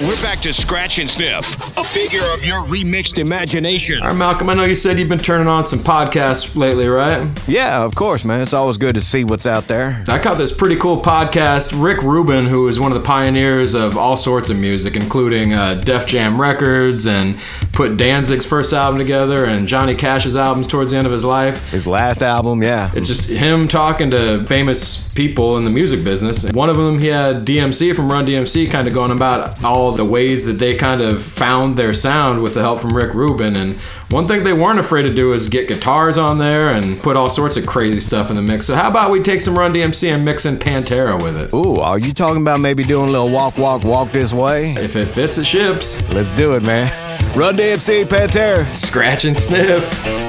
We're back to Scratch and Sniff, a figure of your remixed imagination. All right, Malcolm, I know you said you've been turning on some podcasts lately, right? Yeah, of course, man. It's always good to see what's out there. I caught this pretty cool podcast. Rick Rubin, who is one of the pioneers of all sorts of music, including uh, Def Jam Records and put Danzig's first album together and Johnny Cash's albums towards the end of his life. His last album, yeah. It's just him talking to famous people in the music business. One of them, he had DMC from Run DMC kind of going about all the ways that they kind of found their sound with the help from Rick Rubin. And one thing they weren't afraid to do is get guitars on there and put all sorts of crazy stuff in the mix. So how about we take some Run DMC and mix in Pantera with it? Ooh, are you talking about maybe doing a little walk, walk, walk this way? If it fits, it ships. Let's do it, man. Run DMC, Pantera. Scratch and sniff.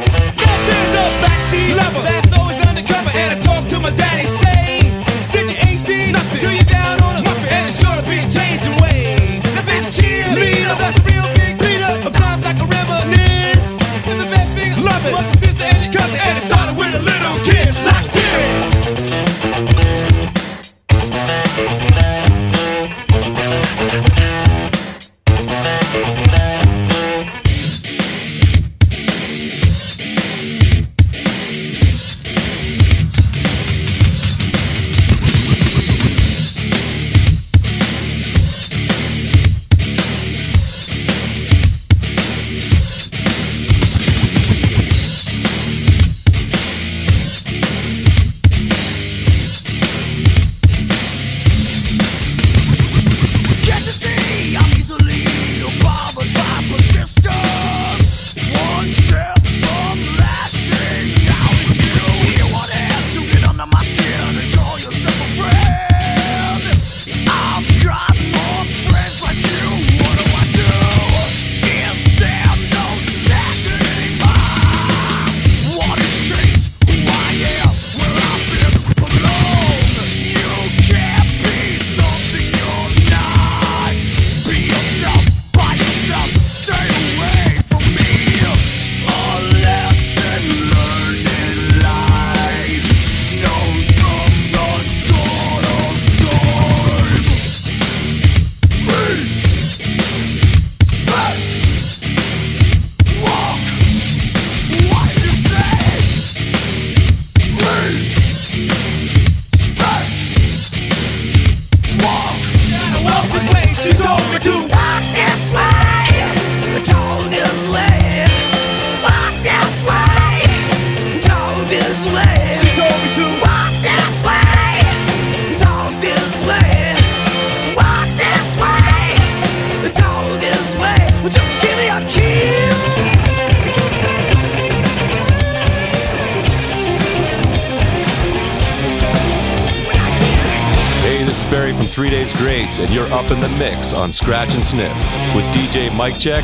Scratch and Sniff with DJ Mike Check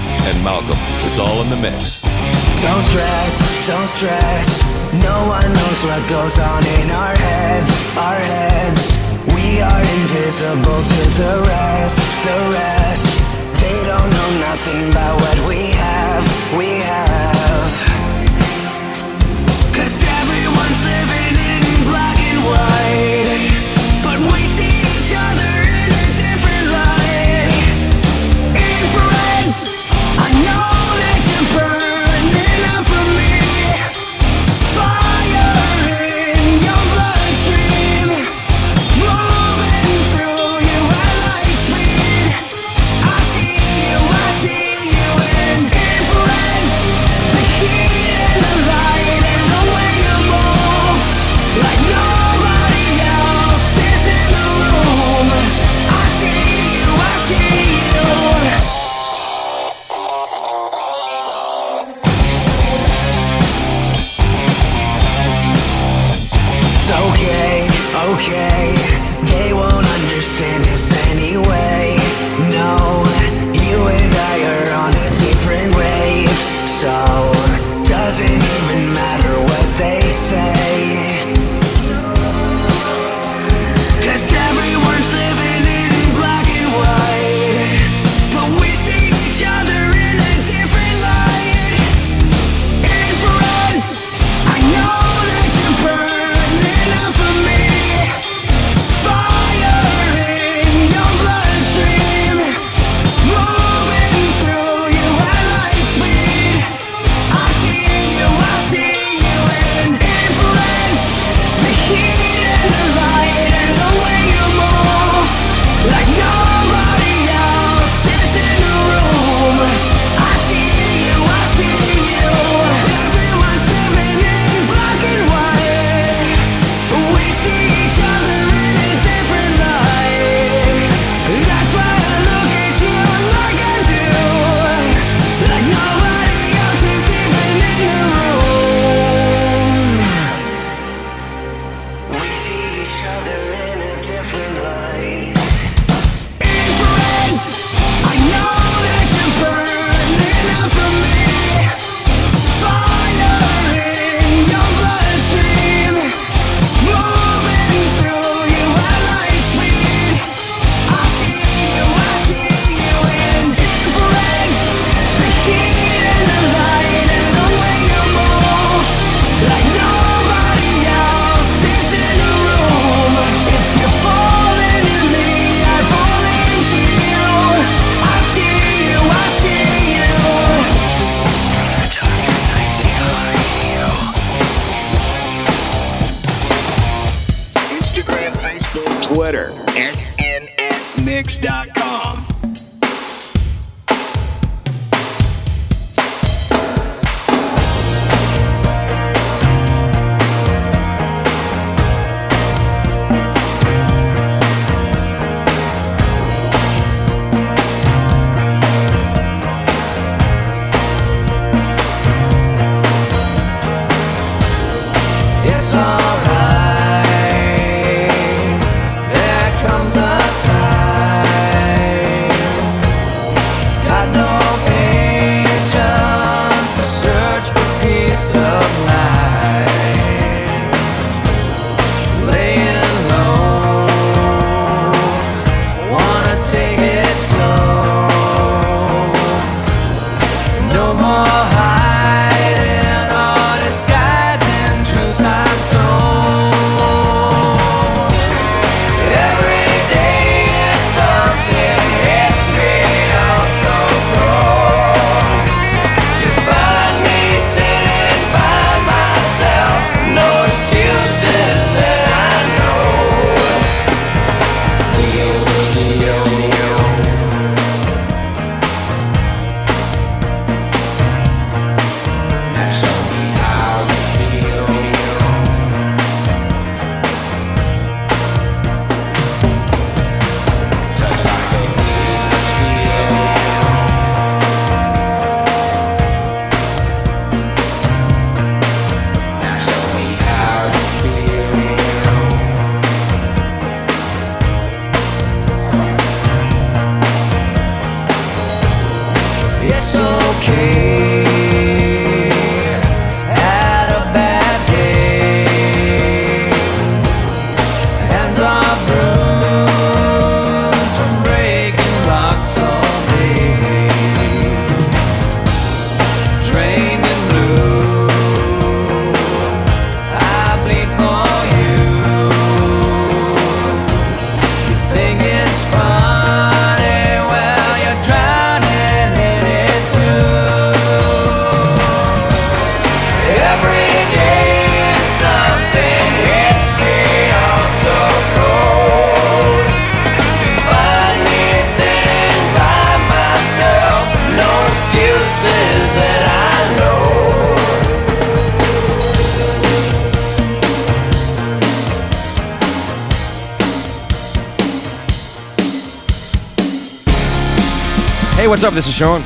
what's up? This is Shaun.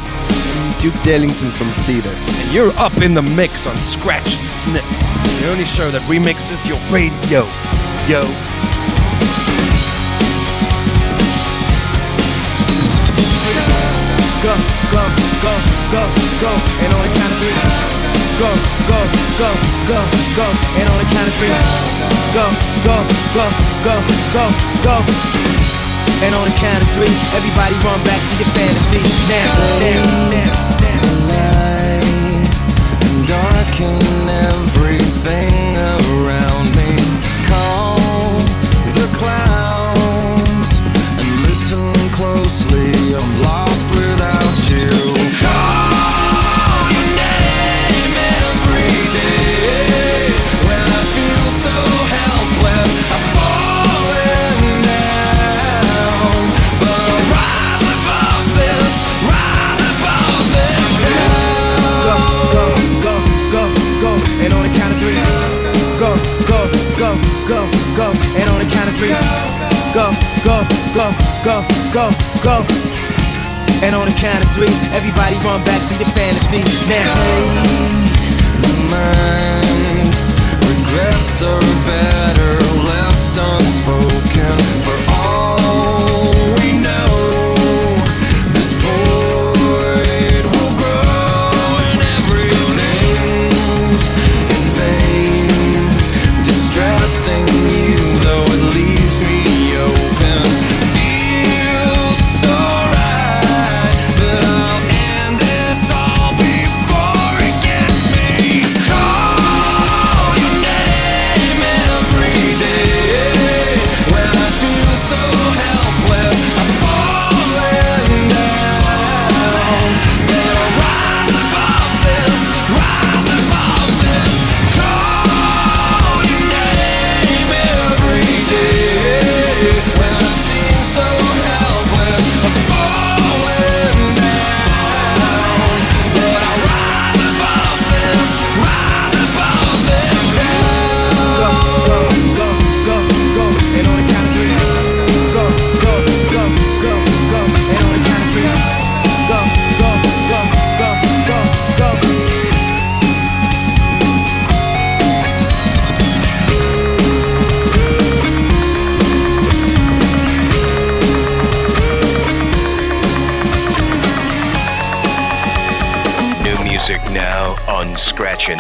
Duke Dellington from Seether. And you're up in the mix on Scratch and Sniff, the only show that remixes your radio. Yo. Go, go, go, go, go, and on the count of three. Go, go, go, go, go, and on the count of three. Go, go, go, go, go, go. And on the count of three, everybody run back to your fantasy. Now, now, now, now. darken everything around Go, go, go, go, go, go. And on the count of three, everybody run back to your fantasy. Now, mind. Regrets are better left unspoken.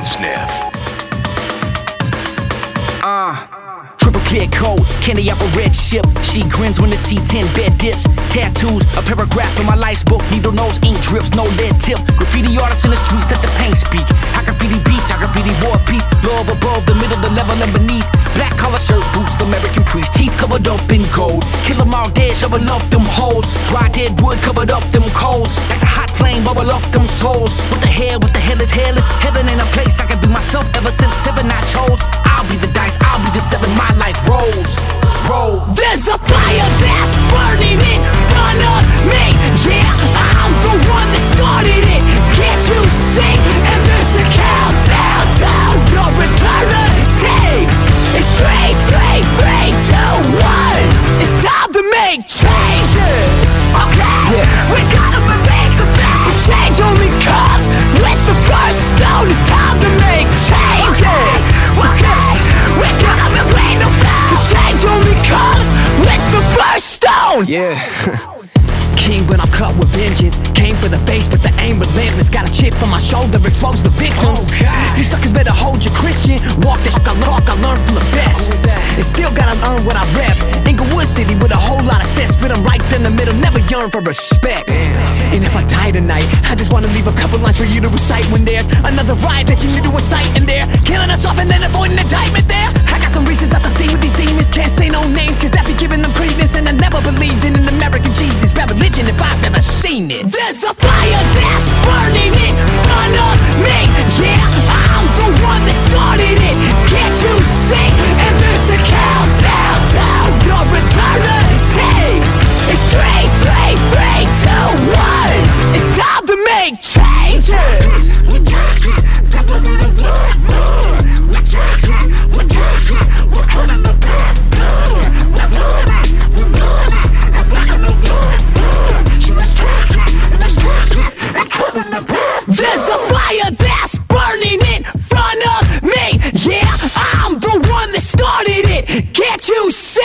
Sniff. Uh, triple clear coat, candy apple red ship. She grins when the C10 bed dips. Tattoos, a paragraph in my life's book. Needle nose, ink drips, no lead tip. Graffiti artists in the streets, let the paint speak. I graffiti beats, I graffiti war peace. Love above, the middle, the level, and beneath. Black collar shirt, boots, American priest. Teeth covered up in gold. Kill 'em all dead, shovel up them holes. Dry dead wood covered up them coals. That's a hot flame, bubble up them souls. What the hell, what the hell is hell? If heaven ain't a place I can be myself ever since seven I chose. I'll be the dice, I'll be the seven my life rolls. Roll. There's a fire that's burning in front of me. Yeah, I'm the one that started it. Can't you see? And there's a countdown to your eternity. It's three, three, three, two, one. It's time to make changes. Okay, we make some The change only comes with the first stone. It's time to make changes. Okay, we gotta make no The change only comes with the first stone. Yeah. king, but I'm cut with vengeance. Came for the face, but the aim relentless. Got a chip on my shoulder, expose the victims. You suckers better hold your Christian. Walk this fuck I walk, I learn from the best. And still gotta learn what I rep. Inglewood City with a whole lot of steps, but I'm right in the middle, never yearn for respect. And if I die tonight, I just wanna leave a couple lines for you to recite when there's another riot that you need to incite in there. Killing us off and then avoiding indictment there. I got some reasons not to stay with these demons. Can't say no names, cause that be them. And I never believed in an American Jesus. Bad religion if I've ever seen it. There's a fire that's burning in front of me. Yeah, I'm the one that started it. Can't you see? And there's a countdown to your eternity. It's three, three, three, two, one. It's time to make changes.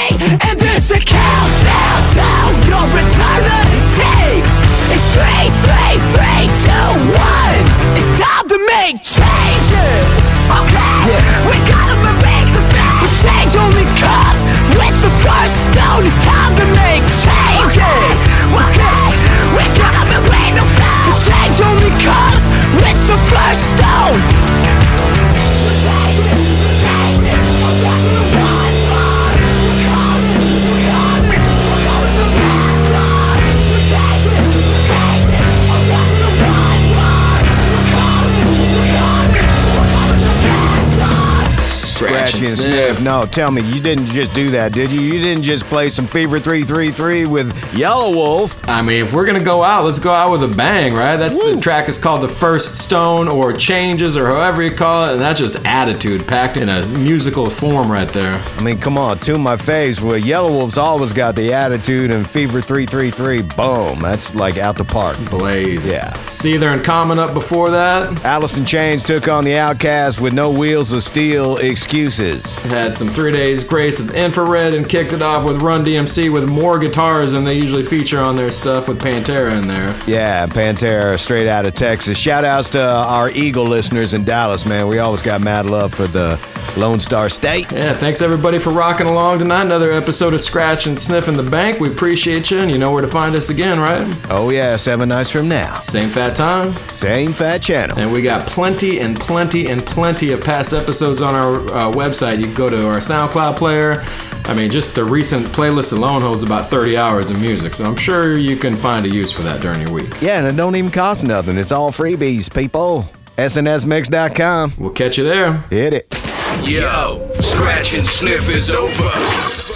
You? And there's a countdown to your eternity. It's three, three, three, two, one. It's time to make changes. Okay, we gotta make some things. But change only comes with the first stone. It's time to make changes. Okay, we gotta make no The change only comes with the first stone. Sniff. No, tell me, you didn't just do that, did you? You didn't just play some Fever 333 with Yelawolf. I mean, if we're gonna go out, let's go out with a bang, right? That's the track is called The First Stone or Changes or however you call it, and that's just attitude packed in a musical form right there. I mean, come on, to my face. Well, Yelawolf's always got the attitude, and Fever 333, boom, that's like out the park. Blaze. Yeah. Seether and Common up before that. Alice in Chains took on the OutKast with no wheels of steel excuses. Had some three days grace with Infrared and kicked it off with Run DMC with more guitars than they usually feature on their stuff with Pantera in there. Yeah, Pantera, straight out of Texas. Shout outs to our Eagle listeners in Dallas, man. We always got mad love for the Lone Star State. Yeah, thanks everybody for rocking along tonight. Another episode of Scratch and Sniff in the Bank. We appreciate you, and you know where to find us again, right? Oh, yeah, seven nights from now. Same fat time. Same fat channel. And we got plenty and plenty and plenty of past episodes on our uh, website. You can go to our SoundCloud player. I mean, just the recent playlist alone holds about 30 hours of music, so I'm sure you can find a use for that during your week. Yeah, and it don't even cost nothing. It's all freebies, people. SNSMix.com. We'll catch you there. Hit it. Yo, scratch and sniff is over.